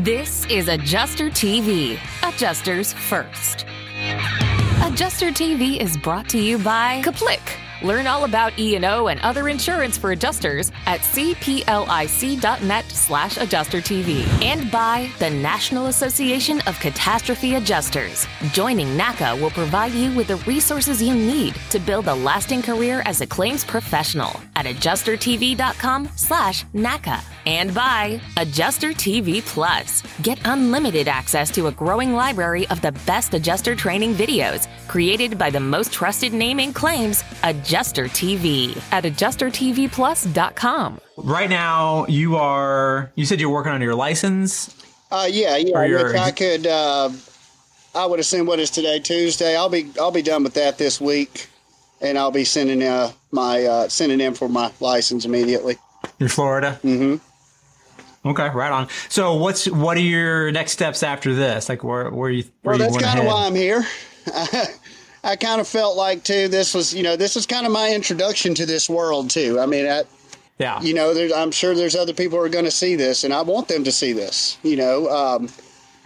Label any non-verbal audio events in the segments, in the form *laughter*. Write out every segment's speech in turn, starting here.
This is Adjuster TV, Adjusters First. Adjuster TV is brought to you by Kaplik. Learn all about E&O and other insurance for adjusters at cplic.net slash adjuster TV. And by the National Association of Catastrophe Adjusters. Joining NACA will provide you with the resources you need to build a lasting career as a claims professional at adjustertv.com slash NACA. And by Adjuster TV Plus. Get unlimited access to a growing library of the best adjuster training videos created by the most trusted name in claims, Adjuster TV, at adjustertvplus.com. Right now, you are. You said you're working on your license. Uh, yeah, yeah. Or your- I could, uh, I would assume what is today, Tuesday. I'll be I'll be done with that this week, and I'll be sending uh, my uh, sending in for my license immediately. You're Florida. Mm-hmm. Okay, right on. So, what's what are your next steps after this? Like, where where you where Well, that's kind of why I'm here. *laughs* I kind of felt like too. This was, you know, this is kind of my introduction to this world too. I mean, I, yeah, you know, there's, I'm sure there's other people who are going to see this, and I want them to see this. You know, um,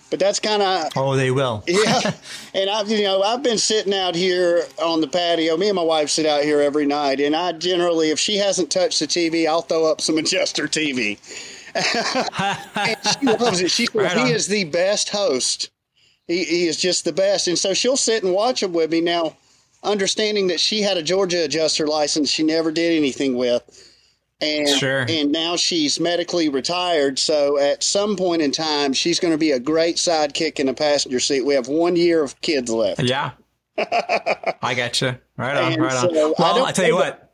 but that's kind of oh, they will. *laughs* yeah. And I've you know I've been sitting out here on the patio. Me and my wife sit out here every night, and I generally, if she hasn't touched the TV, I'll throw up some *laughs* adjuster TV. *laughs* she loves it. She says Right he is the best host. He, he is just the best, and so she'll sit and watch him with me now. Understanding that she had a Georgia adjuster license, she never did anything with, and Sure. and now she's medically retired. So at some point in time, she's going to be a great sidekick in the passenger seat. We have one year of kids left. Yeah. *laughs* I got you. Right on, And right on. so, I well, don't I tell you what.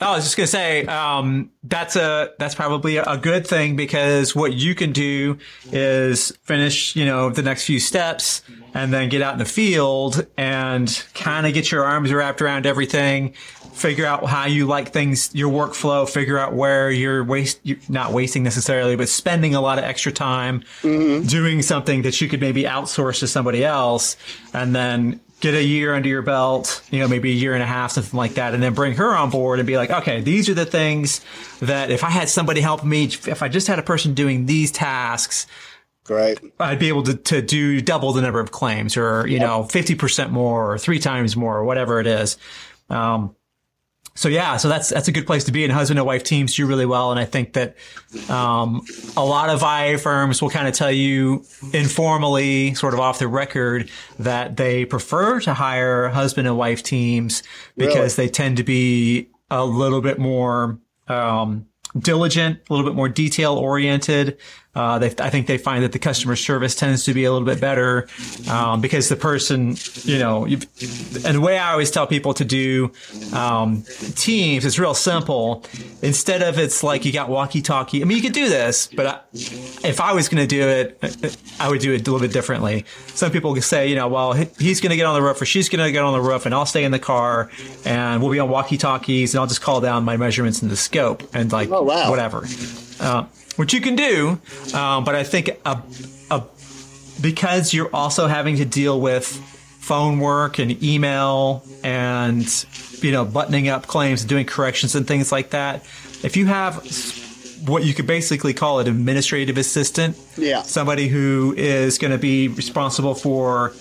Oh, I was just gonna say um, that's a that's probably a good thing because what you can do is finish, you know, the next few steps and then get out in the field and kind of get your arms wrapped around everything, figure out how you like things, your workflow, figure out where you're waste, you're not wasting necessarily, but spending a lot of extra time doing something that you could maybe outsource to somebody else and then get a year under your belt, you know, maybe a year and a half, something like that, and then bring her on board and be like, okay, these are the things that if I had somebody help me, if I just had a person doing these tasks, Great. I'd be able to, to do double the number of claims or, you know, 50% more or three times more or whatever it is. Um, so yeah, so that's that's a good place to be. And husband and wife teams do really well. And I think that um, a lot of IA firms will kind of tell you informally, sort of off the record, that they prefer to hire husband and wife teams because they tend to be a little bit more um, diligent, a little bit more detail oriented. Uh, they, I think they find that the customer service tends to be a little bit better um, because the person, you know, and the way I always tell people to do um, teams is real simple. Instead of it's like you got walkie-talkie. I mean, you could do this, but I, if I was going to do it, I would do it a little bit differently. Some people can say, you know, well, he's going to get on the roof or she's going to get on the roof, and I'll stay in the car, and we'll be on walkie-talkies, and I'll just call down my measurements in the scope and like Oh, wow. whatever, uh, which you can do. Um, but I think a, a because you're also having to deal with phone work and email and you know buttoning up claims and doing corrections and things like that if you have what you could basically call an administrative assistant Yeah. somebody who is going to be responsible for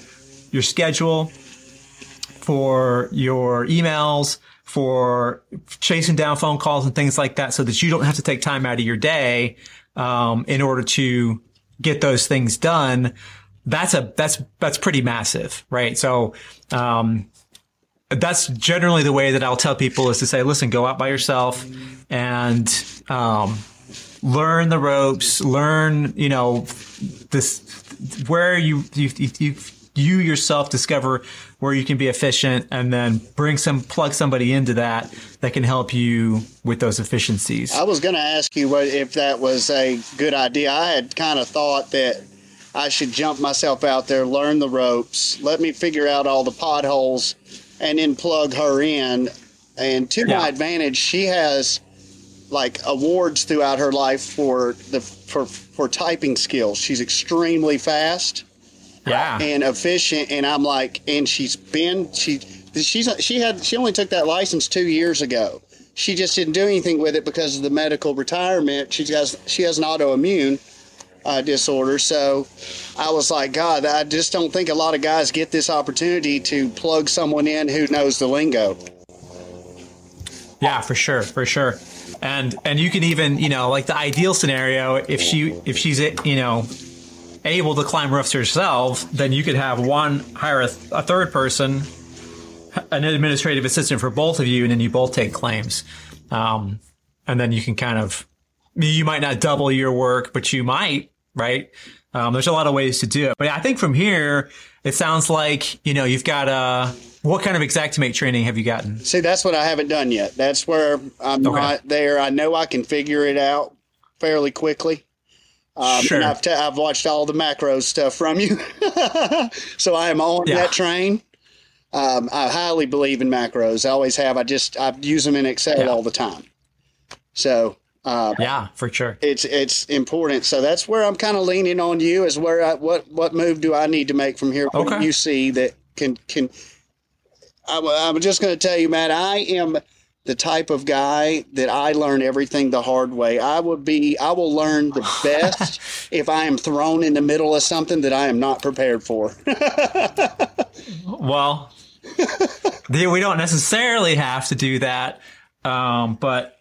your schedule for your emails for chasing down phone calls and things like that so that you don't have to take time out of your day um, in order to get those things done that's a that's that's pretty massive right? So um, that's generally the way that I'll tell people is to say, listen, go out by yourself and um, learn the ropes, learn, you know, this where you you, you you yourself discover where you can be efficient, and then bring some plug somebody into that that can help you with those efficiencies. I was going to ask you what, if that was a good idea. I had kind of thought that I should jump myself out there, learn the ropes, let me figure out all the potholes, and then plug her in. And to Yeah. my advantage, she has like awards throughout her life for the for for typing skills. She's extremely fast yeah, and efficient and i'm like and she's been she she's she had she only took that license two years ago she just didn't do anything with it because of the medical retirement. She has she has an autoimmune uh, disorder. So I was like, God, I just don't think a lot of guys get this opportunity to plug someone in who knows the lingo. Yeah, for sure, for sure. And and you can even you know like the ideal scenario if she if she's it you know able to climb roofs yourself, then you could have one hire a, a third person, an administrative assistant for both of you, and then you both take claims. Um, and then you can kind of you might not double your work, but you might, right? Um, there's a lot of ways to do it. But I think from here, it sounds like, you know, you've got a, what kind of Xactimate training have you gotten? See, that's what I haven't done yet. That's where I'm okay. not there. I know I can figure it out fairly quickly. Um, sure. I've, t- I've watched all the macro stuff from you. *laughs* so I am on yeah. that train. Um, I highly believe in macros. I always have. I just, I use them in Excel yeah. all the time. So uh, yeah, for sure. It's it's important. So that's where I'm kind of leaning on you. Is where I, what what move do I need to make from here? What okay. you see that can can? I, I'm just going to tell you, Matt. I am the type of guy that I learn everything the hard way. I would be. I will learn the best *laughs* if I am thrown in the middle of something that I am not prepared for. *laughs* well, we don't necessarily have to do that, um, but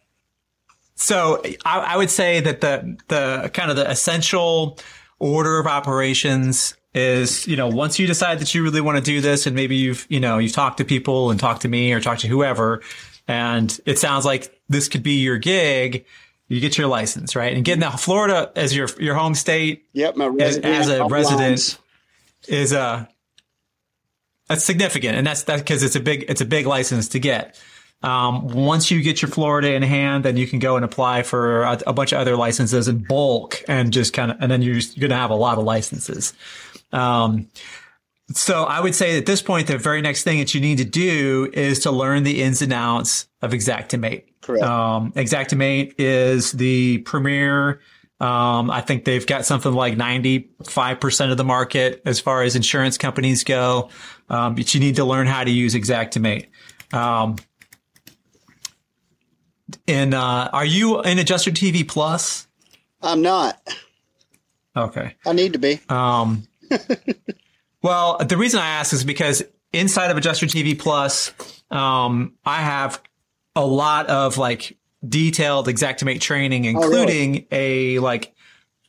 so I, I would say that the the kind of the essential order of operations is you know once you decide that you really want to do this and maybe you've you know you've talked to people and talked to me or talked to whoever and it sounds like this could be your gig. You get your license right? And getting out florida as your your home state yep my as, as a resident is a that's significant. And that's that because it's a big it's a big license to get. Um, once you get your Florida in hand, then you can go and apply for a, a bunch of other licenses in bulk and just kind of, and then you're, you're going to have a lot of licenses. Um, so I would say at this point, the very next thing that you need to do is to learn the ins and outs of Xactimate. Correct. Um, Xactimate is the premier. Um, I think they've got something like 95% of the market as far as insurance companies go. Um, but you need to learn how to use Xactimate. Um, and uh, are you in Adjuster TV Plus? I'm not. Okay. I need to be. Um, *laughs* well, the reason I ask is because inside of Adjuster TV Plus, um, I have a lot of like detailed Xactimate training, including oh, really? a like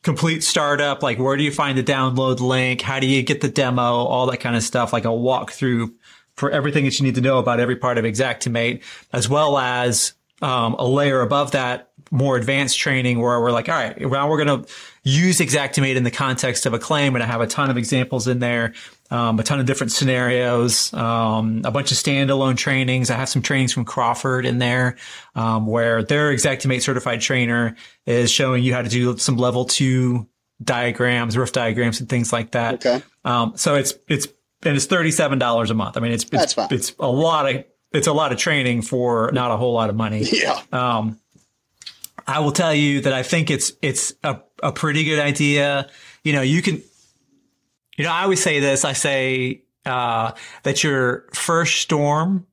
complete startup. Like, where do you find the download link? How do you get the demo? All that kind of stuff. Like a walkthrough for everything that you need to know about every part of Xactimate, as well as um, a layer above that, more advanced training where we're like, all right, now we're going to use Xactimate in the context of a claim. And I have a ton of examples in there, um, a ton of different scenarios, um, a bunch of standalone trainings. I have some trainings from Crawford in there, um, where their Xactimate certified trainer is showing you how to do some level two diagrams, roof diagrams and things like that. Okay. Um, so it's, it's, and it's $37 a month. I mean, it's, it's, it's a lot of, it's a lot of training for not a whole lot of money. *laughs* Yeah. Um, I will tell you that I think it's it's a, a pretty good idea. You know, you can. You know, I always say this. I say uh, that your first storm,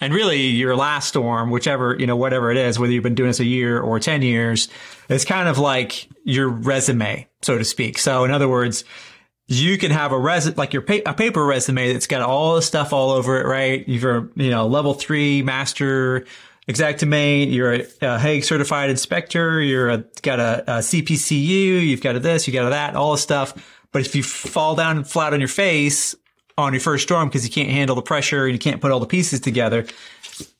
and really your last storm, whichever you know, whatever it is, whether you've been doing this a year or ten years, is kind of like your resume, so to speak. So, in other words, you can have a res like your pa- a paper resume that's got all the stuff all over it, right? You're you know level three master Xactimate, you're a, a Haag certified inspector, you're a, got a, a CPCU, you've got a this, you got a that, all the stuff. But if you fall down flat on your face on your first storm because you can't handle the pressure and you can't put all the pieces together,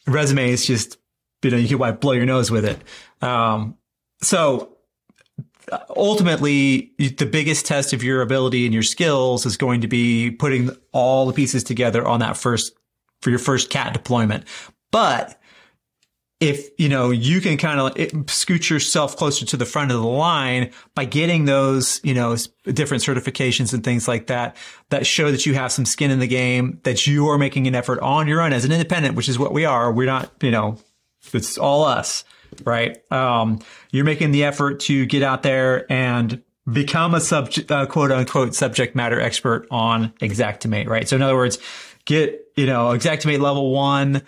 resume is just you know you can blow your nose with it. Um, so ultimately the biggest test of your ability and your skills is going to be putting all the pieces together on that first for your first cat deployment. But if you know you can kind of scoot yourself closer to the front of the line by getting those you know different certifications and things like that that show that you have some skin in the game that you are making an effort on your own as an independent which is what we are we're not you know it's all us right? Um, you're making the effort to get out there and become a subject, uh, quote unquote, subject matter expert on Xactimate, right? So in other words, get, you know, Xactimate level one,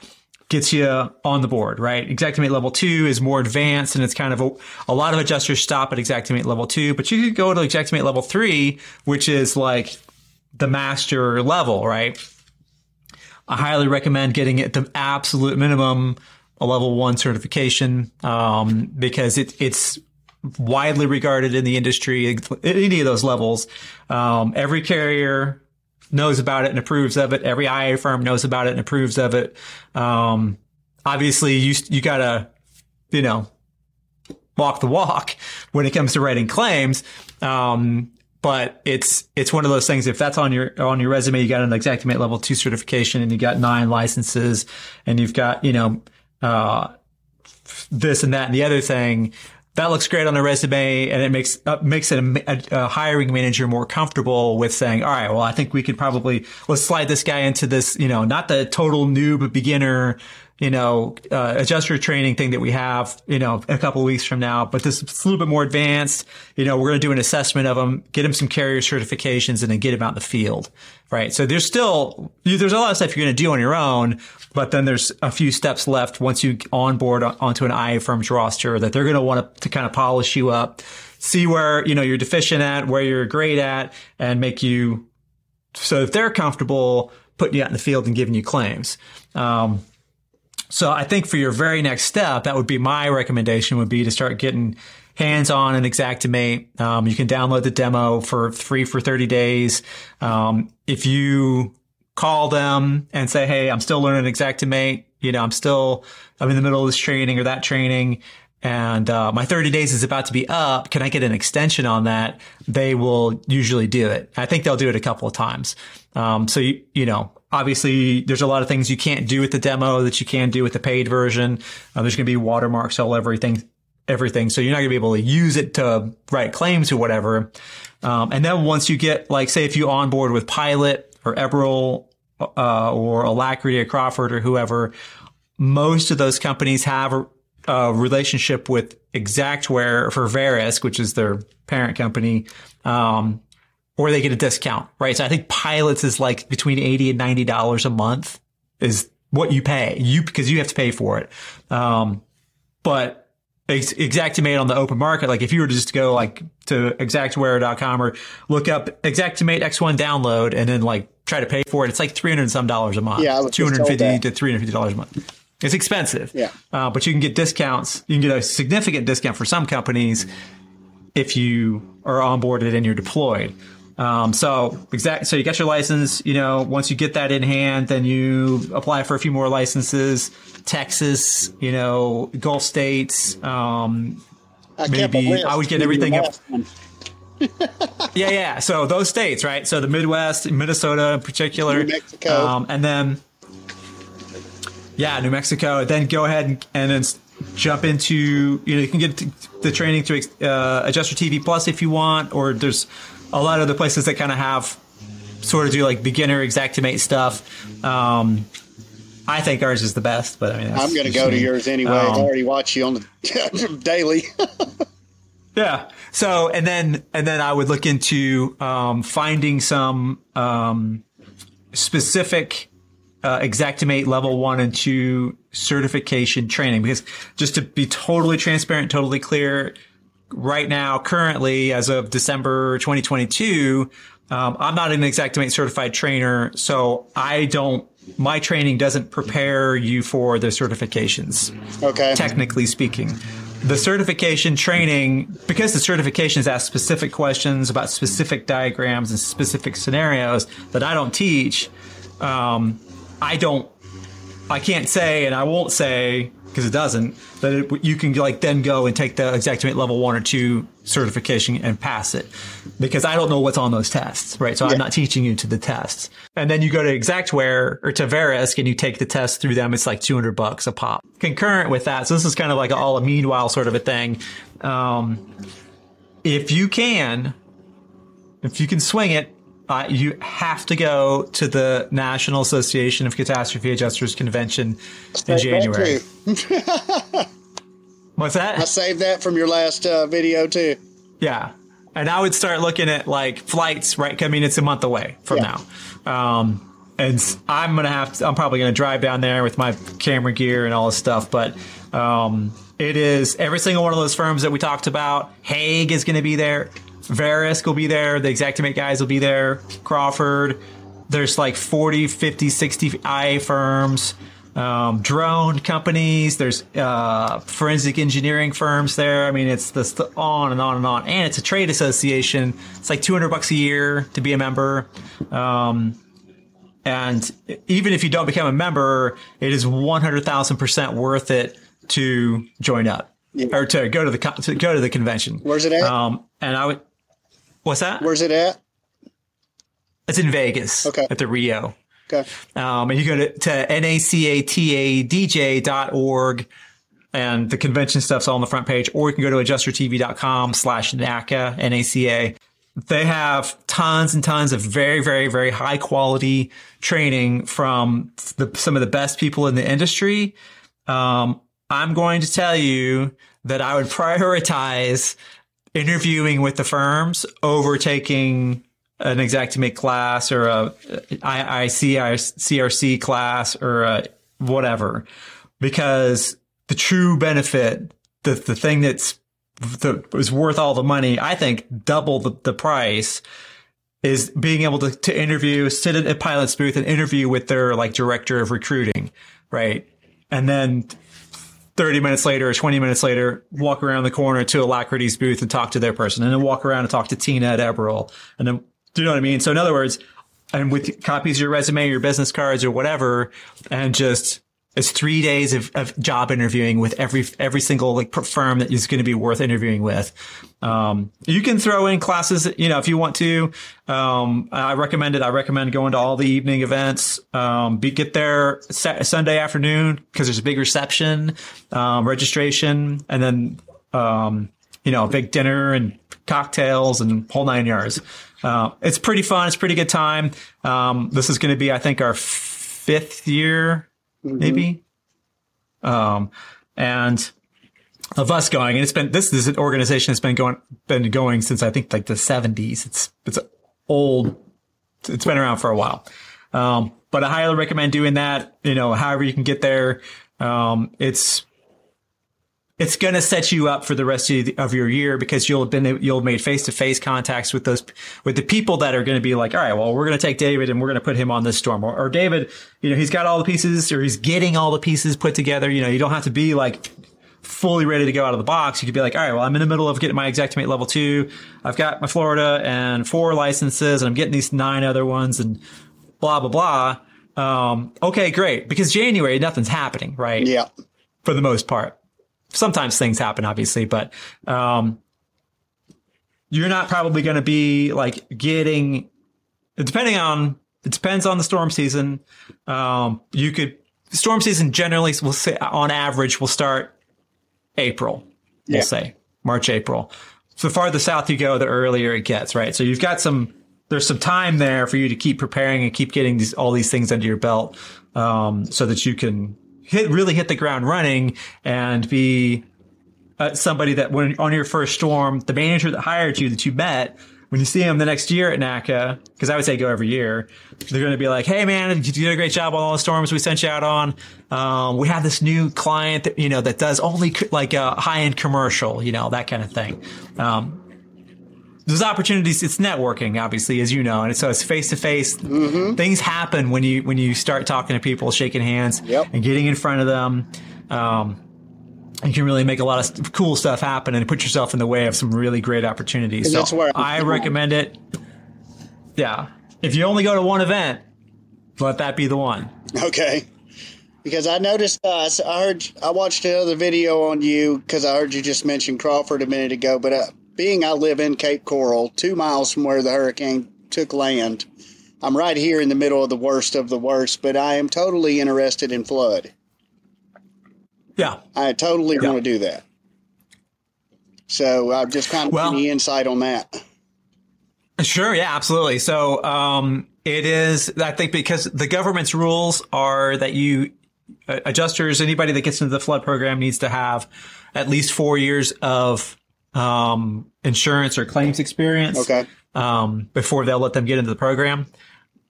gets you on the board, right? Xactimate level two is more advanced and it's kind of a, a lot of adjusters stop at Xactimate level two, but you could go to Xactimate level three, which is like the master level, right? I highly recommend getting it the absolute minimum a level one certification um, because it, it's widely regarded in the industry at any of those levels. Um, every carrier knows about it and approves of it. Every IA firm knows about it and approves of it. Um, obviously, you you gotta, you know, walk the walk when it comes to writing claims. Um, but it's it's one of those things. If that's on your on your resume, you got an Xactimate level two certification, and you got nine licenses, and you've got you know uh, this and that and the other thing. That looks great on the resume, and it makes uh, makes it a, a, hiring manager more comfortable with saying, "All right, well, I think we could probably let's slide this guy into this, you know, not the total noob beginner you know, uh, adjuster training thing that we have, you know, a couple weeks from now, but this is a little bit more advanced. You know, we're going to do an assessment of them, get them some carrier certifications and then get them out in the field. Right. So there's still, there's a lot of stuff you're going to do on your own, but then there's a few steps left once you onboard onto an IA firm's roster that they're going to want to kind of polish you up, see where, you know, you're deficient at, where you're great at and make you so if they're comfortable putting you out in the field and giving you claims. Um, so I think for your very next step, that would be my recommendation would be to start getting hands on and Xactimate. Um, you can download the demo for free for 30 days. Um, if you call them and say, Hey, I'm still learning Xactimate, you know, I'm still, I'm in the middle of this training or that training and uh, my 30 days is about to be up. Can I get an extension on that? They will usually do it. I think they'll do it a couple of times. Um, so you, you know, Obviously, there's a lot of things you can't do with the demo that you can do with the paid version. Uh, there's going to be watermarks all everything, everything. So you're not going to be able to use it to write claims or whatever. Um, and then once you get, like, say, if you onboard with Pilot or Eberl, uh, or Alacrity or Crawford or whoever, most of those companies have a, a relationship with Xactware for Verisk, which is their parent company. Um, or they get a discount, right? So I think Pilot's is like between 80 and $90 a month is what you pay you because you have to pay for it. Um, but Xactimate on the open market, like if you were to just go like to xactware.com or look up Xactimate X1 download and then like try to pay for it, it's like 300 some dollars a month. Yeah, 250 to $350 a month. It's expensive. Yeah. Uh, but you can get discounts. You can get a significant discount for some companies if you are onboarded and you're deployed. Um, so exact. So you get your license. You know, once you get that in hand, then you apply for a few more licenses. Texas, you know, Gulf states. Um, I maybe I would get everything *laughs* yeah, yeah. So those states, right? So the Midwest, Minnesota in particular, New Mexico, um, and then yeah, New Mexico. Then go ahead and, and then jump into you know you can get the training to uh, Adjuster TV Plus if you want, or there's a lot of the places that kind of have sort of do like beginner Xactimate stuff. Um, I think ours is the best, but I mean, I'm going to go to yours anyway. Um, I already watch you on the *laughs* daily. *laughs* yeah. So, and then, and then I would look into, um, finding some, um, specific, uh, Xactimate level one and two certification training because just to be totally transparent, totally clear, right now, currently, as of December 2022, um, I'm not an Xactimate certified trainer, so I don't. My training doesn't prepare you for the certifications. Okay. Technically speaking, the certification training, because the certifications ask specific questions about specific diagrams and specific scenarios that I don't teach, um, I don't. I can't say, and I won't say because it doesn't, that it, you can like then go and take the Xactimate level one or two certification and pass it. Because I don't know what's on those tests, right? So yeah. I'm not teaching you to the tests. And then you go to Xactware or to Verisk and you take the test through them. It's like 200 bucks a pop. Concurrent with that. So this is kind of like a, all a meanwhile sort of a thing. Um, if you can, if you can swing it, uh, you have to go to the National Association of Catastrophe Adjusters convention in January. *laughs* What's that? I saved that from your last uh, video too. Yeah, and I would start looking at like flights. Right, I mean it's a month away from yeah. now. Um, and I'm gonna have to, I'm probably gonna drive down there with my camera gear and all this stuff. But um, it is every single one of those firms that we talked about. Haag is gonna be there. Verisk will be there. The Xactimate guys will be there. Crawford. There's like 40, 50, 60 IA firms. Um, drone companies. There's uh, forensic engineering firms there. I mean, it's this on and on and on. And it's a trade association. It's like 200 bucks a year to be a member. Um, and even if you don't become a member, it is 100,000% worth it to join up or to go to the, to go to the convention. Where's it at? Um, and I would, what's that? Where's it at? It's in Vegas Okay. at the Rio. Okay. Um, and you go to, to nacatadj.org and the convention stuff's all on the front page, or you can go to adjustertv.com slash NACA, N-A-C-A. They have tons and tons of very, very, very high quality training from the, some of the best people in the industry. Um, I'm going to tell you that I would *laughs* prioritize interviewing with the firms over taking an Xactimate class or a IIC, CRC class or whatever, because the true benefit, the, the thing that's that is worth all the money, I think double the, the price is being able to, to interview, sit at a Pilot's booth and interview with their like director of recruiting, right? And then 30 minutes later or 20 minutes later, walk around the corner to Alacrity's booth and talk to their person and then walk around and talk to Tina at Eberl. And then, do you know what I mean? So in other words, and with copies of your resume, your business cards or whatever, and just it's three days of, of job interviewing with every every single like firm that is going to be worth interviewing with. Um, you can throw in classes, you know, if you want to. Um, I recommend it. I recommend going to all the evening events. Um, be, get there sa- Sunday afternoon because there's a big reception, um, registration, and then um, you know, a big dinner and cocktails and whole nine yards. Uh, it's pretty fun. It's pretty good time. Um, this is going to be, I think, our fifth year, maybe. Um, and of us going, and it's been this is an organization that's been going been going since I think like the seventies. It's it's old. It's been around for a while. Um, but I highly recommend doing that. You know, however you can get there. Um, it's it's going to set you up for the rest of, the, of your year because you'll have been you'll have made face to face contacts with those with the people that are going to be like, all right, well, we're going to take David and we're going to put him on this storm, or, or David, you know, he's got all the pieces or he's getting all the pieces put together. You know, you don't have to be like fully ready to go out of the box. You could be like, all right, well, I'm in the middle of getting my Xactimate level two. I've got my Florida and four licenses, and I'm getting these nine other ones, and blah blah blah. Um, okay, great. Because January, nothing's happening, right? Yeah. For the most part sometimes things happen, obviously, but um, you're not probably going to be like getting, depending on, it depends on the storm season. Um, you could, storm season generally will say on average will start April, we'll say March, April. So the farther south you go, the earlier it gets, right? So you've got some, there's some time there for you to keep preparing and keep getting these, all these things under your belt, um, so that you can hit, really hit the ground running and be uh, somebody that when on your first storm, the manager that hired you that you met, when you see him the next year at NACA, because I would say go every year, they're going to be like, "Hey, man, you did a great job on all the storms we sent you out on. Um, we have this new client that you know that does only like a high end commercial, you know, that kind of thing." Um, there's opportunities. It's networking, obviously, as you know, and so it's face to face. Things happen when you when you start talking to people, shaking hands, Yep. and getting in front of them. Um, you can really make a lot of st- cool stuff happen and put yourself in the way of some really great opportunities. And So that's where- I recommend it. Yeah, if you only go to one event, let that be the one. Okay. Because I noticed, uh, I heard, I watched another video on you because I heard you just mention Crawford a minute ago. But uh, being I live in Cape Coral, two miles from where the hurricane took land, I'm right here in the middle of the worst of the worst. But I am totally interested in flood. Yeah. I totally Yeah. want to do that. So I'm just kind of Well- any insight on that. Sure, yeah, absolutely. So, um, it is, I think because the government's rules are that you, adjusters, anybody that gets into the flood program needs to have at least four years of, um, insurance or claims experience. Okay. Um, before they'll let them get into the program.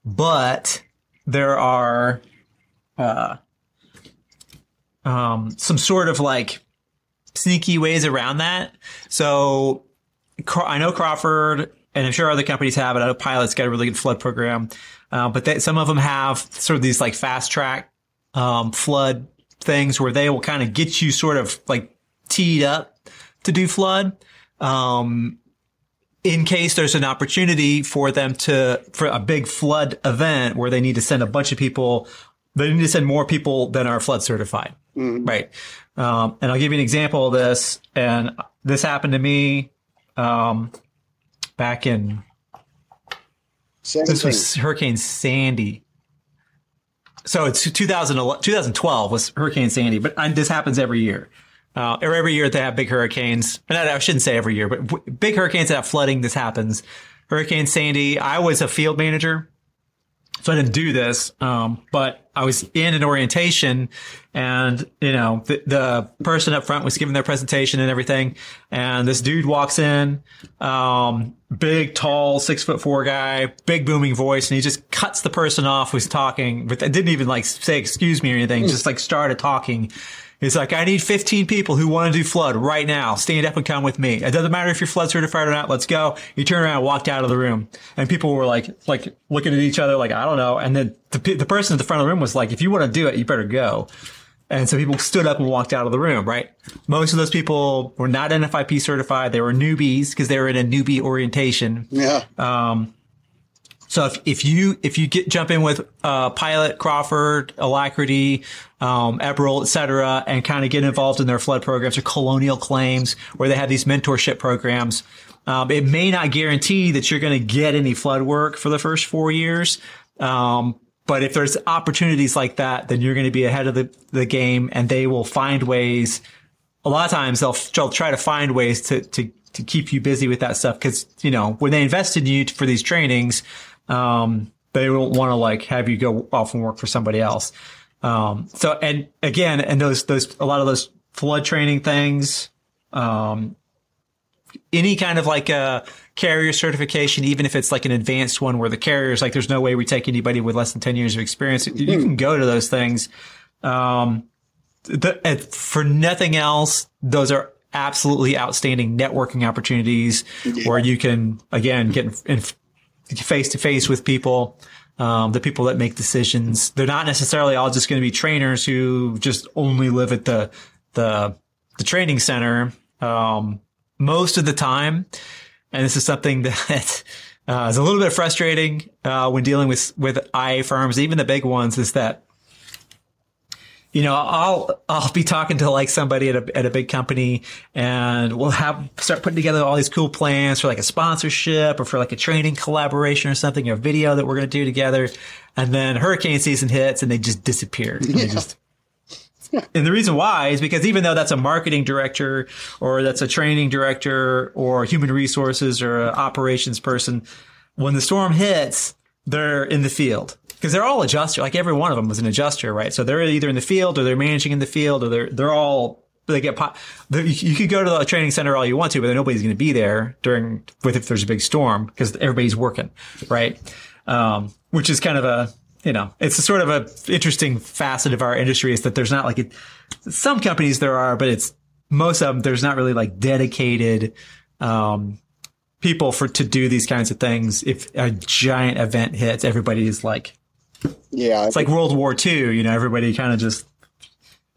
But there are uh, um, some sort of like sneaky ways around that. So I know Crawford, and I'm sure other companies have it. I know Pilot's got a really good flood program, uh, but they, some of them have sort of these like fast track um, flood things where they will kind of get you sort of like teed up to do flood. Um, in case there's an opportunity for them to, for a big flood event where they need to send a bunch of people, they need to send more people than are flood certified. Mm-hmm. Right. Um, and I'll give you an example of this. And this happened to me, um, back in, this was Hurricane Sandy. So it's 2012 was Hurricane Sandy, but this happens every year. Uh, or every year they have big hurricanes. I, I shouldn't say every year, but w- big hurricanes that have flooding. This happens. Hurricane Sandy. I was a field manager, so I didn't do this. Um, but I was in an orientation, and you know the, the, person up front was giving their presentation and everything. And this dude walks in, um, big, tall, six foot four guy, big booming voice, and he just cuts the person off who's talking. But didn't even like say excuse me or anything. Just like started talking He's like, I need 15 people who want to do flood right now. Stand up and come with me. It doesn't matter if you're flood certified or not. Let's go. He turned around and walked out of the room and people were like, like looking at each other like, I don't know. And then the, the person at the front of the room was like, if you want to do it, you better go. And so people stood up and walked out of the room, right? Most of those people were not NFIP certified. They were newbies because they were in a newbie orientation. Yeah. Um, so if, if you if you get jump in with uh, Pilot, Crawford, Alacrity, um, et cetera, and kind of get involved in their flood programs or colonial claims where they have these mentorship programs, um, it may not guarantee that you're going to get any flood work for the first four years. Um, but if there's opportunities like that, then you're going to be ahead of the, the game and they will find ways. A lot of times they'll, they'll try to find ways to, to, to keep you busy with that stuff. Cause, you know, when they invest in you for these trainings, um, they don't want to like have you go off and work for somebody else. Um, so, and again, and those, those, a lot of those flood training things, um, any kind of like a carrier certification, even if it's like an advanced one where the carrier is like, there's no way we take anybody with less than 10 years of experience. You can go to those things. Um, the, for nothing else, those are absolutely outstanding networking opportunities yeah. where you can, again, get in, in face to face with people, um, the people that make decisions. They're not necessarily all just going to be trainers who just only live at the the the training center. Um, most of the time, and this is something *laughs* that uh, is a little bit frustrating uh, when dealing with with IA firms, even the big ones, is that you know, I'll I'll be talking to like somebody at a at a big company, and we'll have start putting together all these cool plans for like a sponsorship or for like a training collaboration or something, a video that we're going to do together, and then hurricane season hits and they just disappear. And, yeah. just, and the reason why is because even though that's a marketing director or that's a training director or human resources or an operations person, when the storm hits, they're in the field because they're all adjuster. Like every one of them was an adjuster, right? So they're either in the field or they're managing in the field or they're they're all they get. You could go to the training center all you want to, but nobody's going to be there during with if there's a big storm because everybody's working, right? Um, which is kind of a you know it's a sort of a interesting facet of our industry is that there's not like some companies there are, but it's most of them there's not really like dedicated. Um, people for to do these kinds of things if a giant event hits everybody's like yeah. It's like World War II, you know, everybody kind of just,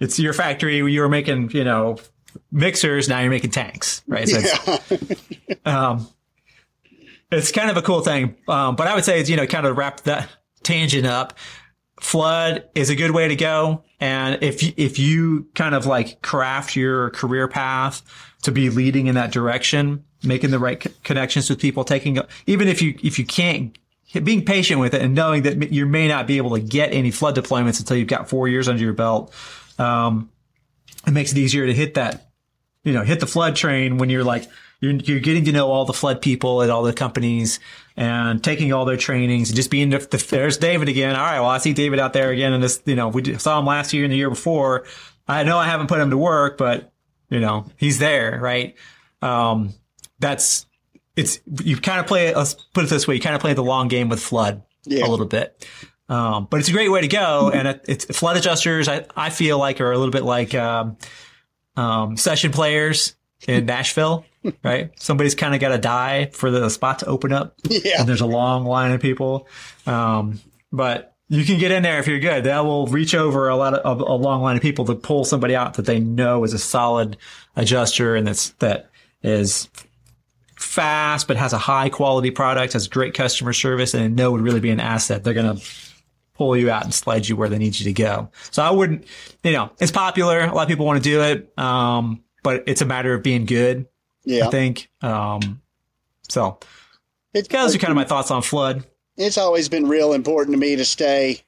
it's your factory. You were making, you know, mixers. Now you're making tanks, right? So yeah. it's, *laughs* um, it's kind of a cool thing. Um, but I would say, it's you know, kind of wrap that tangent up. Flood is a good way to go. And if, if you kind of like craft your career path to be leading in that direction, making the right connections with people, taking, even if you, if you can't being patient with it and knowing that you may not be able to get any flood deployments until you've got four years under your belt. Um, it makes it easier to hit that, you know, hit the flood train when you're like, you're, you're getting to know all the flood people at all the companies and taking all their trainings and just being the, the, there's David again. All right. Well, I see David out there again. And this, you know, we saw him last year and the year before. I know I haven't put him to work, but you know, he's there. Right. Um, that's, it's you kind of play. Let's put it this way: you kind of play the long game with flood yeah. a little bit. Um, but it's a great way to go. And it, it's flood adjusters. I, I feel like are a little bit like, um, um, session players in *laughs* Nashville, right? Somebody's kind of got to die for the spot to open up. Yeah. And there's a long line of people. Um, but you can get in there if you're good. That will reach over a lot of a long line of people to pull somebody out that they know is a solid adjuster and that's that is fast but has a high quality product, has great customer service, and know would really be an asset. They're gonna pull you out and slide you where they need you to go. So I wouldn't, you know, it's popular. A lot of people want to do it, um, but it's a matter of being good. Yeah. I think. Um, so It's, those are kind of my thoughts on flood. it's always been real important to me to stay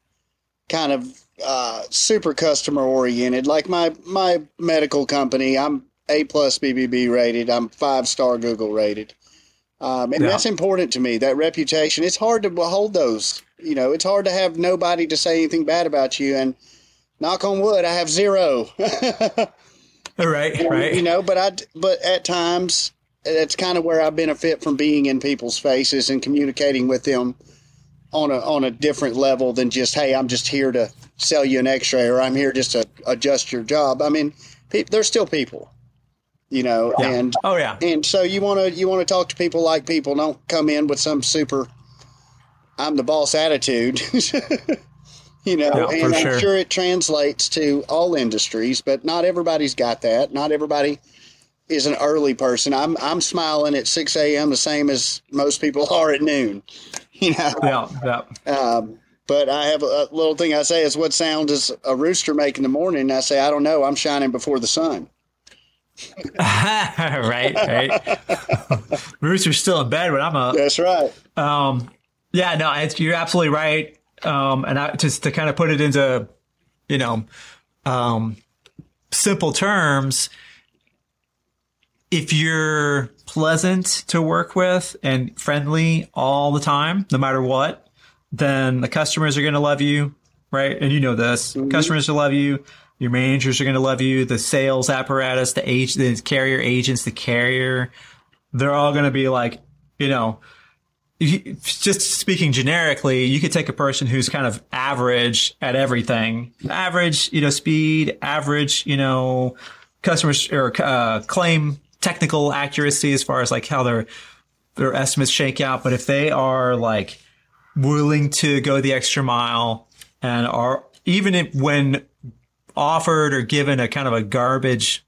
kind of uh, super customer oriented. Like my my medical company, I'm A plus BBB rated. I'm five star Google rated, um, and Yeah. that's important to me. That reputation. It's hard to hold those. You know, it's hard to have nobody to say anything bad about you. And knock on wood, I have zero. *laughs* Right, you right. know but i but at times that's kind of where i benefit from being in people's faces and communicating with them on a on a different level than just hey i'm just here to sell you an x-ray or i'm here just to adjust your job i mean pe- they're still people you know Yeah. and oh yeah. and so you want to you want to talk to people like people don't come in with some super i'm the boss attitude *laughs* you know Yeah, and i'm sure. sure it translates to all industries but not everybody's got that not everybody is an early person i'm i'm smiling at 6 a.m the same as most people *laughs* are at noon *laughs* you know Yeah, yeah. um, but I have a, little thing I say is what sound does a rooster make in the morning? And I say, I don't know. I'm shining before the sun. *laughs* right, right. *laughs* Rooster's still in bed when I'm up. That's right. Um, yeah, no, it's, you're absolutely right. Um, and I, just to kind of put it into, you know, um, simple terms, if you're pleasant to work with and friendly all the time, no matter what, then the customers are going to love you, right? And you know this. Customers will love you. Your managers are going to love you. The sales apparatus, the age, the carrier agents, the carrier, they're all going to be like, you know, just speaking generically, you could take a person who's kind of average at everything, average, you know, speed, average, you know, customers or uh, claim technical accuracy as far as like how their their estimates shake out. But if they are like willing to go the extra mile and are even if when offered or given a kind of a garbage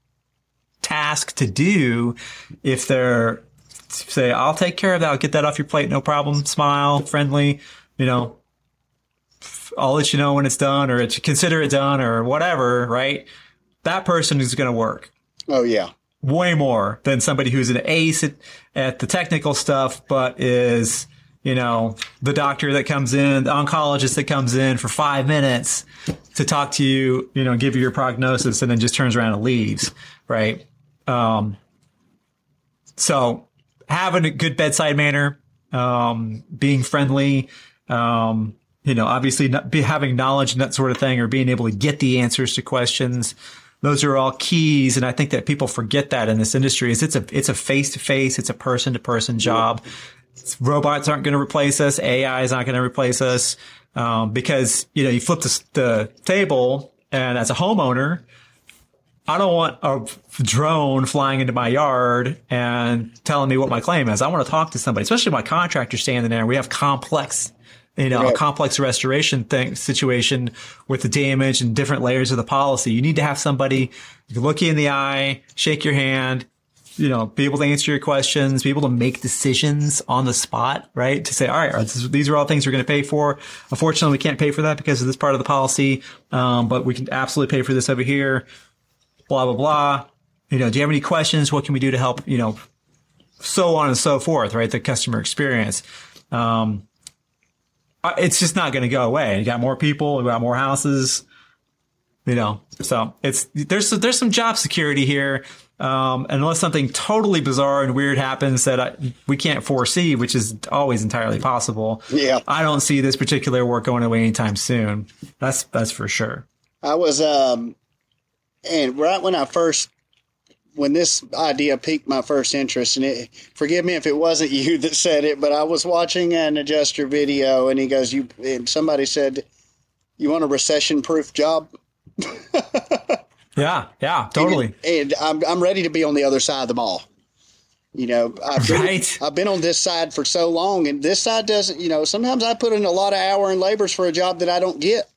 task to do, if they're say, I'll take care of that. I'll get that off your plate. No problem. Smile, friendly, you know, I'll let you know when it's done or it's, consider it done or whatever, right? That person is going to work Oh, yeah. way more than somebody who's an ace at, at the technical stuff, but is, you know, the doctor that comes in, the oncologist that comes in for five minutes to talk to you, you know, give you your prognosis and then just turns around and leaves, right? Um, so having a good bedside manner, um, being friendly, um, you know, obviously not be having knowledge and that sort of thing, or being able to get the answers to questions. Those are all keys, and I think that people forget that in this industry. Is it's a it's a face to face, it's a person to person job. Robots aren't going to replace us. AI is not going to replace us um, because you know you flip the, the table, and as a homeowner, I don't want a drone flying into my yard and telling me what my claim is. I want to talk to somebody, especially my contractor standing there. We have complex, you know, a complex restoration thing situation with the damage and different layers of the policy. You need to have somebody can look you in the eye, shake your hand, you know, be able to answer your questions, be able to make decisions on the spot, right? To say, all right, these are all things we're going to pay for. Unfortunately, we can't pay for that because of this part of the policy. Um, but we can absolutely pay for this over here blah blah blah. You know, do you have any questions? What can we do to help? You know, so on and so forth. Right, the customer experience. Um, it's just not going to go away. You got more people, you got more houses. You know, so it's there's there's some job security here. Um, unless something totally bizarre and weird happens that I, we can't foresee, which is always entirely possible. Yeah. I don't see this particular work going away anytime soon. That's that's for sure. I was, um, and right when I first when this idea piqued my first interest, and it, forgive me if it wasn't *laughs* you that said it, but I was watching an adjuster video, and he goes, "You," and somebody said, "You want a recession-proof job?" *laughs* yeah, yeah, totally. And, and, I'm I'm ready to be on the other side of the ball. You know, I've been, right. I've been on this side for so long, and this side doesn't. You know, sometimes I put in a lot of hour and labors for a job that I don't get,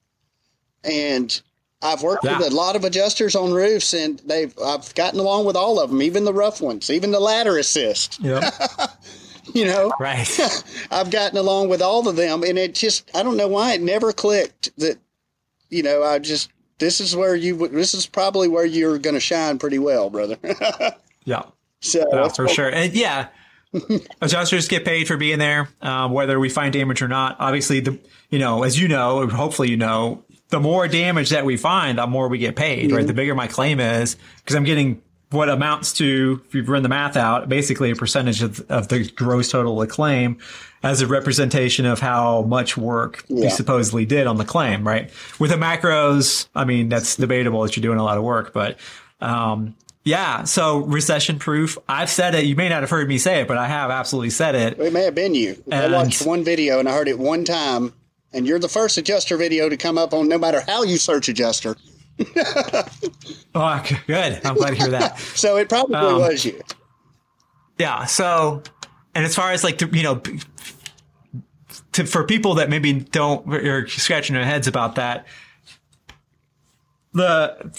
and I've worked yeah. with a lot of adjusters on roofs, and they've I've gotten along with all of them, even the rough ones, even the ladder assist. Yeah. *laughs* you know, right? *laughs* I've gotten along with all of them, and it just I don't know why it never clicked that. You know, I just this is where you this is probably where you're going to shine pretty well, brother. *laughs* yeah. So yeah, for sure, and yeah. *laughs* adjusters get paid for being there, um, whether we find damage or not. Obviously, the you know, as you know, hopefully you know, the more damage that we find, the more we get paid, mm-hmm. right? The bigger my claim is, because I'm getting what amounts to, if you've run the math out, basically a percentage of, of the gross total of the claim as a representation of how much work yeah. you supposedly did on the claim, right? With the macros, I mean, that's debatable that you're doing a lot of work, but, um, yeah. So recession proof. I've said it. You may not have heard me say it, but I have absolutely said it. It may have been you. And I watched one video and I heard it one time and you're the first adjuster video to come up on no matter how you search adjuster. *laughs* oh, good. I'm glad to hear that. *laughs* so it probably um, was you. Yeah. So, and as far as like, the, you know, to, for people that maybe don't, are scratching their heads about that, the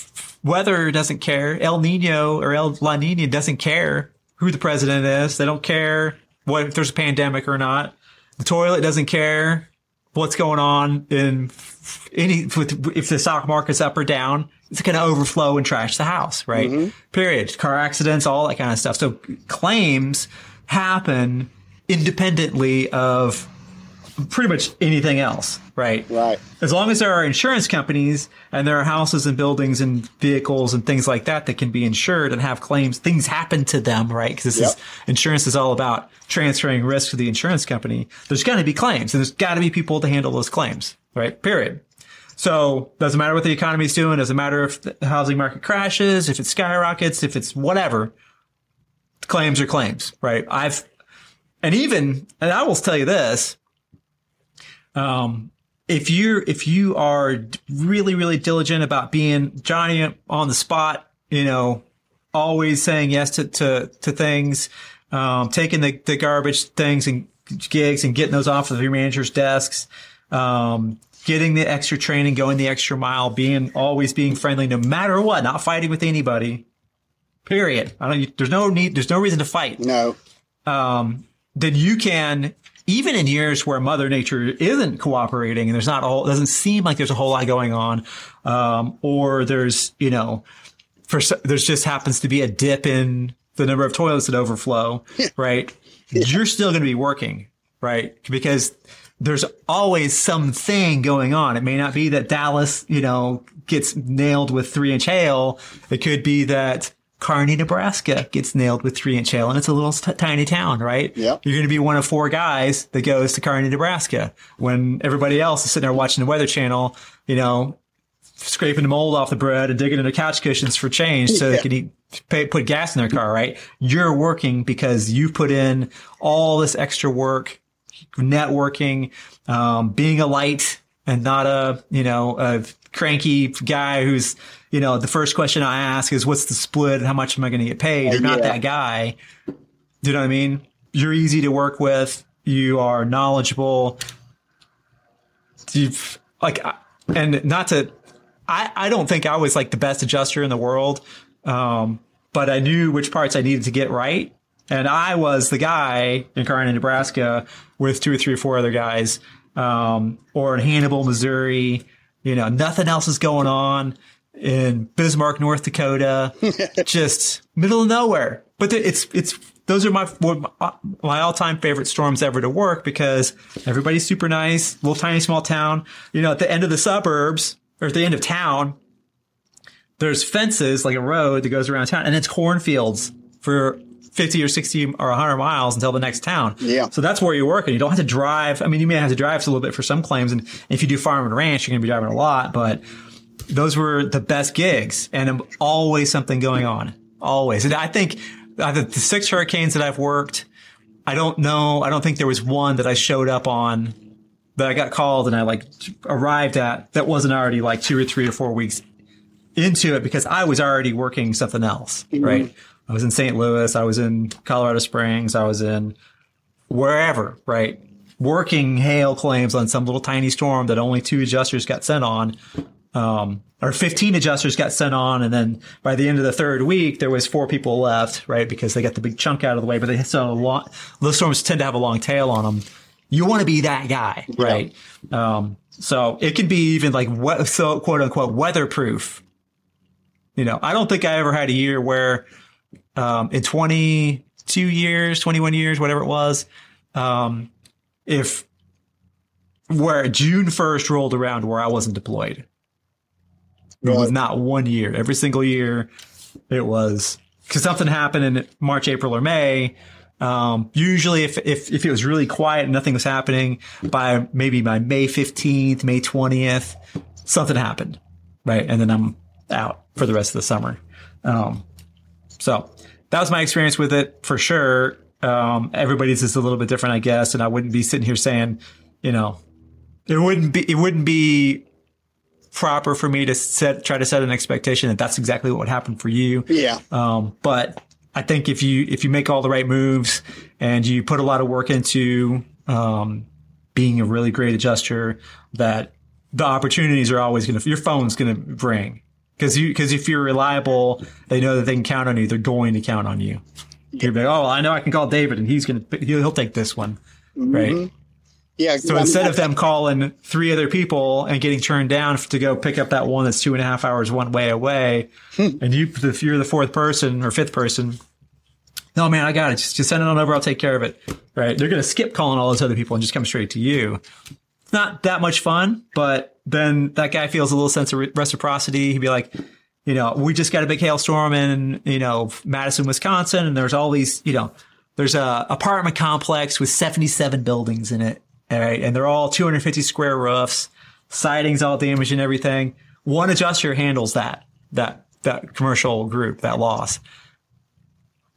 weather doesn't care. El Nino or El La Nina doesn't care who the president is. They don't care what if there's a pandemic or not. The toilet doesn't care what's going on in any if the stock market's up or down it's going to overflow and trash the house right? Mm-hmm. period. Car accidents all that kind of stuff. So claims happen independently of pretty much anything else, right? Right. As long as there are insurance companies and there are houses and buildings and vehicles and things like that that can be insured and have claims, things happen to them, right? Because this yep. is insurance is all about transferring risk to the insurance company. There's got to be claims and there's got to be people to handle those claims, right? Period. So doesn't matter what the economy is doing. Doesn't matter if the housing market crashes, if it skyrockets, if it's whatever. Claims are claims, right? I've, and even, and I will tell you this, um, if you if you are really really diligent about being Johnny on the spot, you know, always saying yes to to, to things, um, taking the, the garbage things and gigs and getting those off of your manager's desks, um, getting the extra training, going the extra mile, being always being friendly no matter what, not fighting with anybody. Period. I don't. There's no need. There's no reason to fight. No. Um, then you can even in years where Mother Nature isn't cooperating and there's not all, doesn't seem like there's a whole lot going on, um, or there's, you know, for, there's just happens to be a dip in the number of toilets that overflow, *laughs* right? You're still going to be working, right? Because there's always something going on. It may not be that Dallas, you know, gets nailed with three inch hail. It could be that Kearney, Nebraska gets nailed with three inch hail and it's a little t- tiny town, right? Yep. You're going to be one of four guys that goes to Kearney, Nebraska when everybody else is sitting there watching the weather channel, you know, scraping the mold off the bread and digging into couch cushions for change so yeah. they can eat, pay, put gas in their car, right? You're working because you put in all this extra work, networking, um, being a light and not a, you know, a cranky guy who's, you know, the first question I ask is, what's the split? and How much am I going to get paid? You're not yeah. that guy. Do you know what I mean? You're easy to work with. You are knowledgeable. You've like, and not to, I, I don't think I was like the best adjuster in the world. Um, but I knew which parts I needed to get right. And I was the guy in Kearney, Nebraska with two or three or four other guys, um, or in Hannibal, Missouri, you know, nothing else is going on in Bismarck, North Dakota, *laughs* just middle of nowhere. But it's, it's, those are my, my all time favorite storms ever to work because everybody's super nice, little tiny small town. You know, at the end of the suburbs or at the end of town, there's fences like a road that goes around town and it's cornfields for 50 or 60 or 100 miles until the next town. Yeah. So that's where you're working. You don't have to drive. I mean, you may have to drive a little bit for some claims. And if you do farm and ranch, you're going to be driving a lot, but those were the best gigs and always something going on. always. And I think uh, the, the six hurricanes that I've worked, I don't know. I don't think there was one that I showed up on that I got called and I like arrived at that wasn't already like two or three or four weeks into it because I was already working something else, mm-hmm. right? I was in St. Louis. I was in Colorado Springs. I was in wherever, right? Working hail claims on some little tiny storm that only two adjusters got sent on. Um, or 15 adjusters got sent on. And then by the end of the third week, there was four people left, right? Because they got the big chunk out of the way, but they so long, those storms tend to have a long tail on them. You want to be that guy, right? Yeah. Um, so it can be even like what, so quote unquote weatherproof. You know, I don't think I ever had a year where, um, in 22 years, 21 years, whatever it was, um, if where June 1st rolled around where I wasn't deployed. It was not one year. Every single year it was because something happened in March, April, or May. Um, usually if, if, if it was really quiet and nothing was happening by maybe by May 15th, May 20th, something happened. Right. And then I'm out for the rest of the summer. Um, so that was my experience with it for sure. Um, everybody's is a little bit different, I guess. And I wouldn't be sitting here saying, you know, it wouldn't be, it wouldn't be proper for me to set, try to set an expectation that that's exactly what would happen for you. Yeah. Um, but I think if you, if you make all the right moves and you put a lot of work into, um, being a really great adjuster, that the opportunities are always going to, your phone's going to ring. Cause you, cause if you're reliable, they know that they can count on you. They're going to count on you. You're like, oh, I know I can call David and he's going to, he'll, he'll take this one. Mm-hmm. Right. Yeah. So instead of them calling three other people and getting turned down to go pick up that one that's two and a half hours one way away, hmm. and you, if you're the fourth person or fifth person, no man, I got it. Just, just send it on over. I'll take care of it. Right? They're going to skip calling all those other people and just come straight to you. Not that much fun, but then that guy feels a little sense of reciprocity. He'd be like, you know, we just got a big hailstorm in, you know, Madison, Wisconsin, and there's all these, you know, there's a apartment complex with 77 buildings in it all right. And they're all 250 square roofs, sidings all damaged and everything. One adjuster handles that, that, that commercial group, that loss.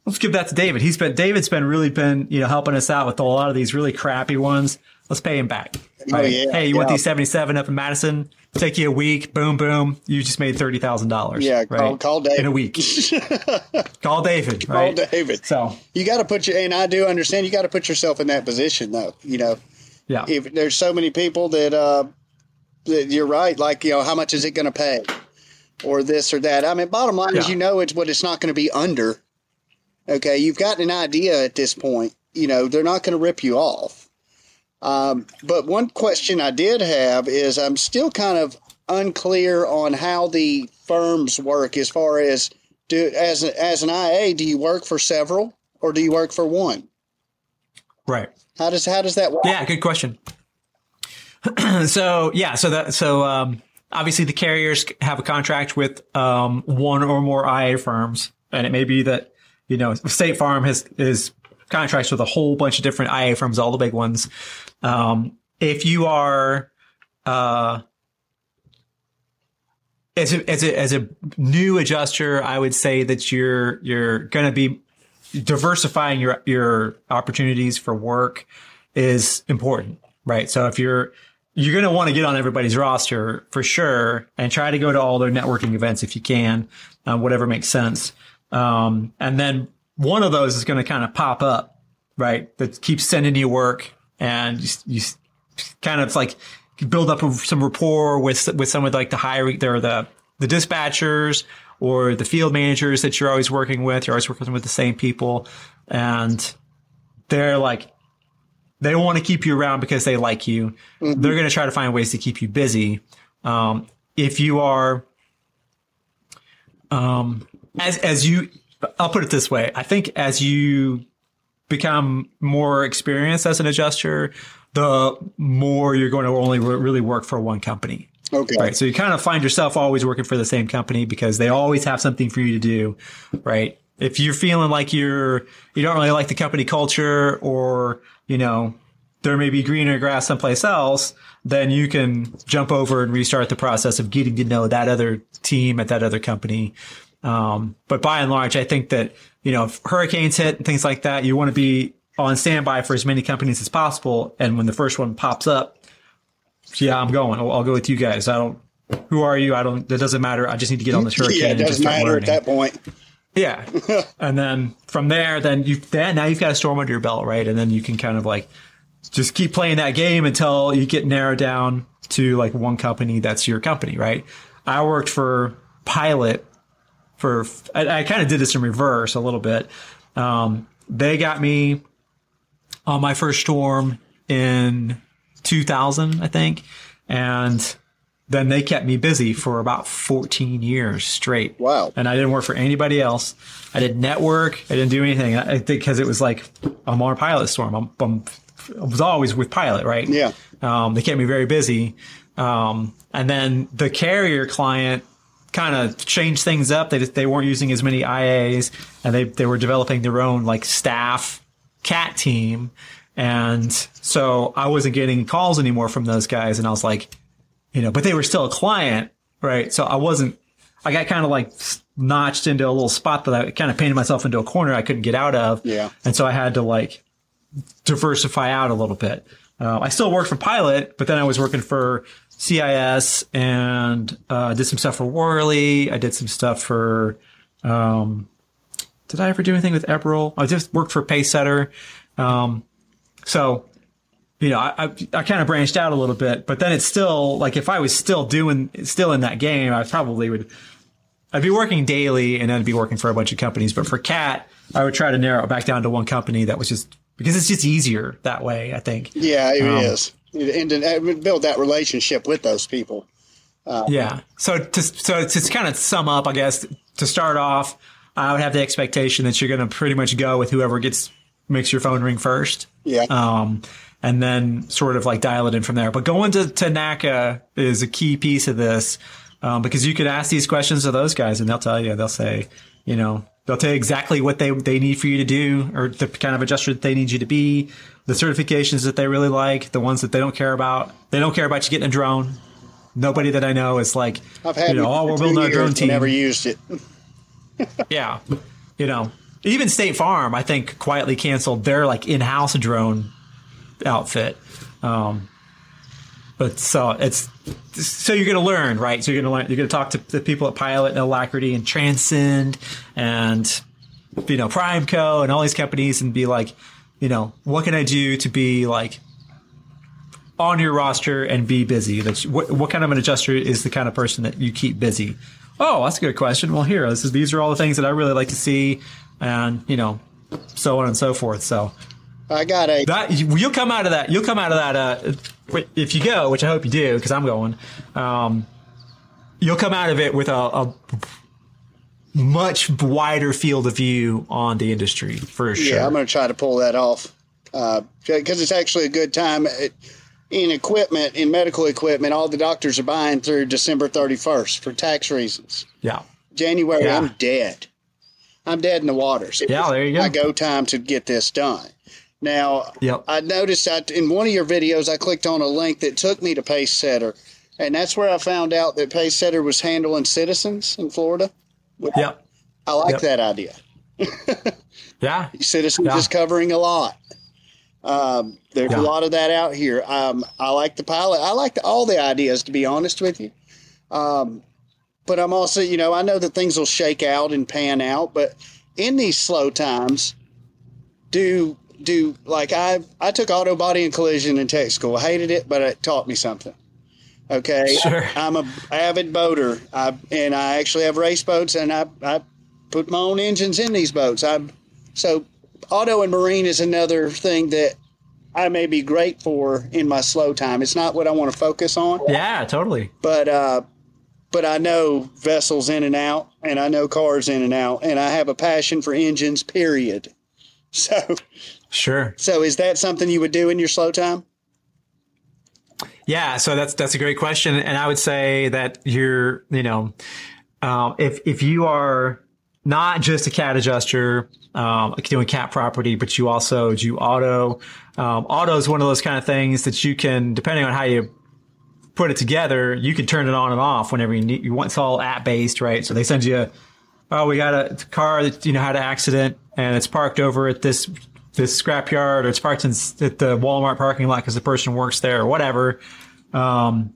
Let's give that to David. He's been, David's been really been, you know, helping us out with a lot of these really crappy ones. Let's pay him back. Oh, yeah, hey, you yeah. want these 77 up in Madison? Take you a week. Boom, boom. You just made $30,000. Yeah. Call, right? call David. In a week. *laughs* call David. Right? Call David. So you got to put your, and I do understand you got to put yourself in that position though, you know, yeah. If there's so many people that, uh, that you're right, like, you know, how much is it going to pay? Or this or that. I mean, bottom line yeah. is, you know, it's what it's not going to be under. Okay. You've got an idea at this point. You know, they're not going to rip you off. Um, but one question I did have is I'm still kind of unclear on how the firms work as far as do as as an IA. Do you work for several or do you work for one? Right. How does how does that work? Yeah, good question. *clears throat* so yeah, so that so um, obviously the carriers have a contract with um, one or more IA firms, and it may be that you know State Farm has is contracts with a whole bunch of different IA firms, all the big ones. Um, if you are uh, as a, as a as a new adjuster, I would say that you're you're going to be diversifying your your opportunities for work is important, right? So if you're you're going to want to get on everybody's roster for sure, and try to go to all their networking events if you can, uh, whatever makes sense. Um, and then one of those is going to kind of pop up, right? That keeps sending you work, and you, you kind of like build up some rapport with with some of like the hiring, they're the the dispatchers or the field managers that you're always working with. You're always working with the same people and they're like, they want to keep you around because they like you. Mm-hmm. They're going to try to find ways to keep you busy. Um, if you are, um, as, as you, I'll put it this way. I think as you become more experienced as an adjuster, the more you're going to only really work for one company. Okay. Right. So you kind of find yourself always working for the same company because they always have something for you to do. Right. If you're feeling like you're, you don't really like the company culture or, you know, there may be greener grass someplace else, then you can jump over and restart the process of getting to know that other team at that other company. Um, but by and large, I think that, you know, if hurricanes hit and things like that, you want to be on standby for as many companies as possible. And when the first one pops up, yeah, I'm going. I'll, I'll go with you guys. I don't, who are you? I don't, that doesn't matter. I just need to get on this *laughs* hurricane. yeah, it doesn't matter learning. at that point. Yeah. *laughs* and then from there, then you, then now you've got a storm under your belt, right? And then you can kind of like just keep playing that game until you get narrowed down to like one company that's your company, right? I worked for Pilot for, I, I kind of did this in reverse a little bit. Um, they got me on my first storm in 2000, I think. And then they kept me busy for about 14 years straight. Wow. And I didn't work for anybody else. I didn't network. I didn't do anything. I think because it was like I'm on pilot storm. I'm, I'm I was always with pilot, right? Yeah. Um, they kept me very busy. Um, and then the carrier client kind of changed things up. They just, they weren't using as many IAs and they, they were developing their own like staff cat team. And so I wasn't getting calls anymore from those guys. And I was like, you know, but they were still a client, right? So I wasn't, I got kind of like notched into a little spot that I kind of painted myself into a corner I couldn't get out of. Yeah. And so I had to like diversify out a little bit. Uh, I still worked for Pilot, but then I was working for CIS and uh, did some stuff for Worley. I did some stuff for. Um, did I ever do anything with Eberl? I just worked for Pacesetter. Um, so, you know, I, I, I kind of branched out a little bit, but then it's still like if I was still doing, still in that game, I probably would, I'd be working daily and then be working for a bunch of companies. But for Cat, I would try to narrow it back down to one company that was just because it's just easier that way, I think. Yeah, it Um, is. And to uh, build that relationship with those people. Yeah. So to so to kind of sum up, I guess to start off, I would have the expectation that you're going to pretty much go with whoever gets makes your phone ring first. Yeah. Um, and then sort of like dial it in from there. But going to, to NACA is a key piece of this um, because you could ask these questions to those guys and they'll tell you, they'll say, you know, they'll tell you exactly what they, they need for you to do or the kind of adjuster that they need you to be, the certifications that they really like, the ones that they don't care about. They don't care about you getting a drone. Nobody that I know is like, I've had you know, oh, we're building our drone team. Never used it. *laughs* Yeah. You know, even State Farm, I think, quietly canceled their like in-house drone outfit. Um, but so it's so you're going to learn, right? So you're going to learn. You're going to talk to the people at Pilot and Alacrity and Transcend and you know Primeco and all these companies and be like, you know, what can I do to be like on your roster and be busy? That's what, what kind of an adjuster is the kind of person that you keep busy? Oh, that's a good question. Well, here, this is, these are all the things that I really like to see, and you know, so on and so forth. So I got a that you'll come out of that. You'll come out of that. Uh, if you go, which I hope you do, because I'm going. Um, you'll come out of it with a, a much wider field of view on the industry for sure. Yeah, I'm going to try to pull that off uh, because it's actually a good time. It, in equipment, in medical equipment, all the doctors are buying through December 31st for tax reasons. yeah. January, Yeah. I'm dead. I'm dead in the waters. It Yeah, there you go. My go time to get this done. Now, Yep. I noticed that in one of your videos, I clicked on a link that took me to Pacesetter, and that's where I found out that Pacesetter was handling citizens in Florida. Yep. I like Yep. that idea. *laughs* Yeah. Citizens Yeah. is covering a lot. Um, there's Yeah. a lot of that out here. Um, I like the pilot. I like the, all the ideas, to be honest with you. Um, but I'm also, you know, I know that things will shake out and pan out. But in these slow times, do do like I I took auto body and collision in tech school. I hated it, but it taught me something. Okay, Sure. I'm a avid boater, I, and I actually have race boats, and I I put my own engines in these boats. I so auto and marine is another thing that I may be great for in my slow time. It's not what I want to focus on, Yeah. Totally. but uh, but I know vessels in and out, and I know cars in and out, and I have a passion for engines. Period. *laughs* So Sure. so is that something you would do in your slow time? Yeah, so that's that's a great question, and I would say that you're, you know, um, if if you are not just a cat adjuster um, doing cat property, but you also do auto. Um, auto is one of those kind of things that you can, depending on how you put it together, you can turn it on and off whenever you need. You want it's all app based, right? So they send you oh, we got a car that you know had an accident and it's parked over at this this scrapyard or it's parked in, at the Walmart parking lot because the person works there or whatever. Um,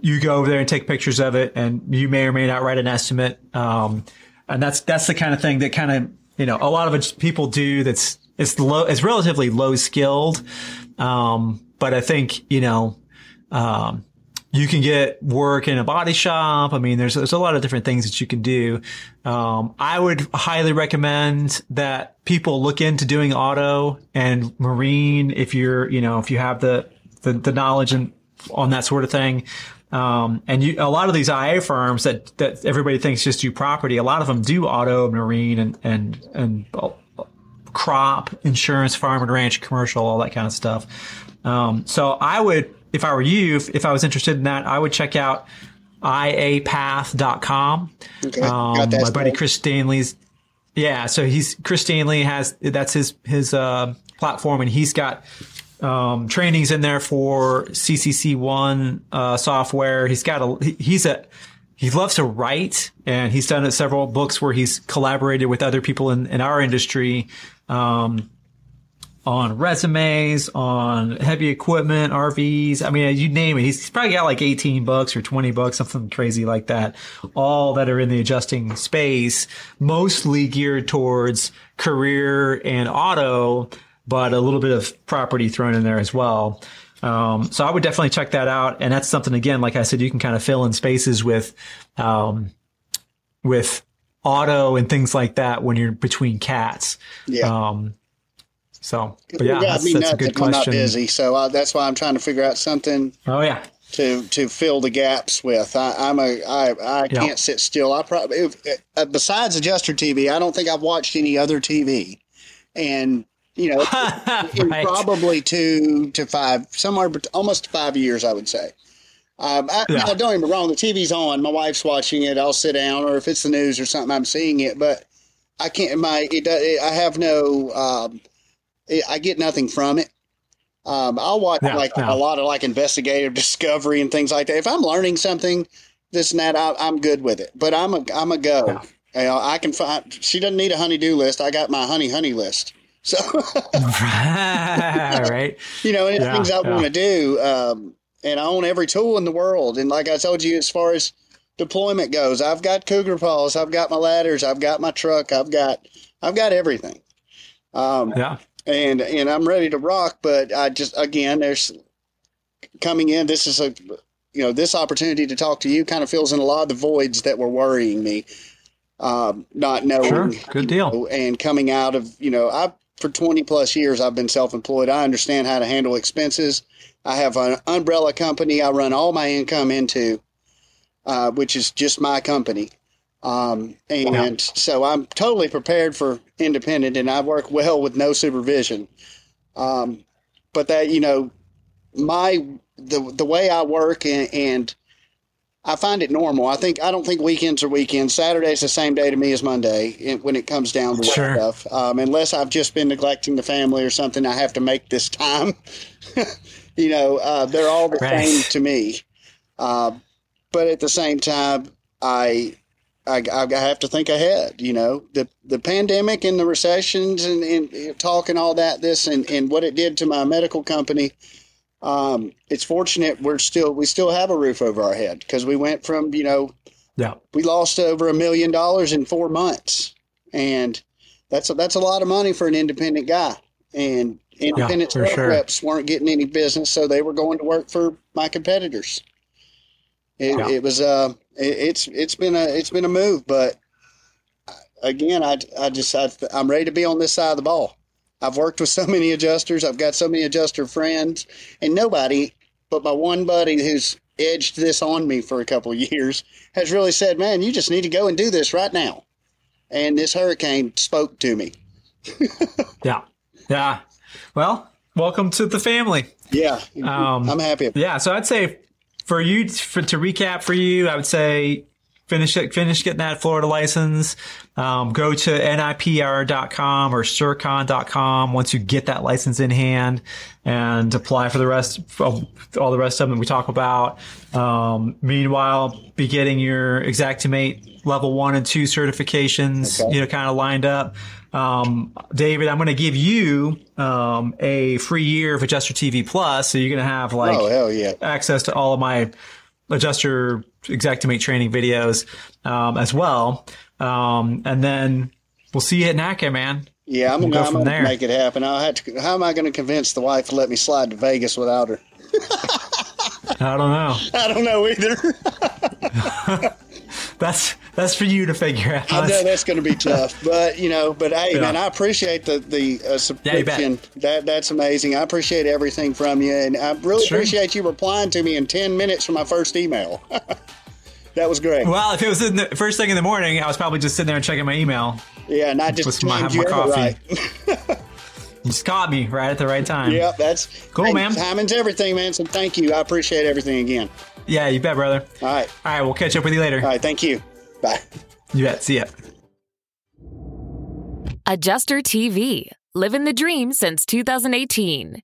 you go over there and take pictures of it, and you may or may not write an estimate. Um, and that's that's the kind of thing that kind of you know a lot of people do. That's it's low, it's relatively low skilled. Um, but I think you know. Um, you can get work in a body shop. I mean, there's there's a lot of different things that you can do. Um, I would highly recommend that people look into doing auto and marine if you're you know if you have the the, the knowledge and on that sort of thing. Um, and you, a lot of these IA firms that that everybody thinks just do property, a lot of them do auto, marine, and and and crop insurance, farm and ranch, commercial, all that kind of stuff. Um, so I would if I were you, if, if I was interested in that, I would check out iapath.com. Okay. Um, my buddy Chris Stanley's. Yeah. So he's, Chris Stanley has, that's his, his, uh, platform and he's got, um, trainings in there for CCC1, uh, software. He's got a, he's a, he loves to write and he's done several books where he's collaborated with other people in, in our industry. Um, on resumes, on heavy equipment, RVs. I mean, you name it. He's probably got like 18 bucks or 20 bucks, something crazy like that. All that are in the adjusting space, mostly geared towards career and auto, but a little bit of property thrown in there as well. Um, so I would definitely check that out. And that's something, again, like I said, you can kind of fill in spaces with, um, with auto and things like that when you're between cats. Yeah. Um, so, but yeah, that's, that's a good question. I'm not busy, so uh, that's why I'm trying to figure out something. Oh yeah. To, to fill the gaps with, I, I'm a I I can't sit still. I probably uh, besides Adjuster TV, I don't think I've watched any other TV, and you know, *laughs* right. probably two to five, somewhere almost five years, I would say. Um, I, yeah. don't get me wrong, the TV's on, my wife's watching it, I'll sit down, or if it's the news or something, I'm seeing it, but I can't. My it, it I have no. Um, I get nothing from it. Um, I'll watch yeah, like yeah. a lot of like investigative *laughs* discovery and things like that. If I'm learning something, this and that, I, am good with it. But I'm a I'm a go. Yeah. You know, I can find. She doesn't need a honeydew list. I got my honey honey list. So *laughs* *laughs* right, you know, and things I want to do. Um, and I own every tool in the world. And like I told you, as far as deployment goes, I've got cougar paws, I've got my ladders, I've got my truck, I've got I've got everything. Um, yeah and and I'm ready to rock. But I just again, there's coming in. This is a you know this opportunity to talk to you kind of fills in a lot of the voids that were worrying me. Um, not knowing, sure. good deal, know, and coming out of you know I for 20 plus years I've been self-employed. I understand how to handle expenses. I have an umbrella company I run all my income into, uh, which is just my company. Um, and so I'm totally prepared for independent and I work well with no supervision. Um, but that, you know, my, the, the way I work and, and I find it normal. I think, I don't think weekends are weekends. Saturday's the same day to me as Monday when it comes down to sure. stuff. Um, unless I've just been neglecting the family or something, I have to make this time. *laughs* you know, uh, they're all the right. same to me. Uh, but at the same time, I, I, I have to think ahead. You know, the the pandemic and the recessions and, and talking all that, this and, and what it did to my medical company. Um, it's fortunate we're still we still have a roof over our head because we went from you know, yeah, we lost over a million dollars in four months, and that's a, that's a lot of money for an independent guy. And independent yeah, sure. reps weren't getting any business, so they were going to work for my competitors. It, yeah. it was uh, it, it's it's been a it's been a move, but again, I I just I, I'm ready to be on this side of the ball. I've worked with so many adjusters. I've got so many adjuster friends, and nobody but my one buddy who's edged this on me for a couple of years has really said, "Man, you just need to go and do this right now." And this hurricane spoke to me. *laughs* yeah, yeah. Well, welcome to the family. Yeah, um, I'm happy. Yeah, so I'd say for you for, to recap for you, I would say finish it, finish getting that Florida license. Um, go to nipr.com or sircon.com once you get that license in hand and apply for the rest of all the rest of them we talk about. Um, meanwhile, be getting your Xactimate level one and two certifications, okay. you know, kind of lined up. Um, David, I'm going to give you um, a free year of Adjuster TV Plus, so you're going to have like oh, yeah. access to all of my Adjuster Xactimate training videos um, as well. Um, and then we'll see you at NACA, man. Yeah, I'm, we'll gonna, go I'm gonna make it happen. I'll have to. How am I going to convince the wife to let me slide to Vegas without her? *laughs* I don't know. *laughs* I don't know either. *laughs* that's that's for you to figure out. I know that's going to be *laughs* tough, but you know, but hey, yeah. man, I appreciate the the uh, subscription. Yeah, that that's amazing. I appreciate everything from you, and I really sure. appreciate you replying to me in ten minutes from my first email. *laughs* that was great. Well, if it was in the first thing in the morning, I was probably just sitting there and checking my email. Yeah, and I just timed my, you my coffee. Right. *laughs* You just caught me right at the right time. Yeah, that's cool, man. Timing's everything, man. So thank you. I appreciate everything again. Yeah, you bet, brother. All right. All right, we'll catch up with you later. All right, thank you. Bye. You bet. See ya. Adjuster TV. Living the dream since 2018.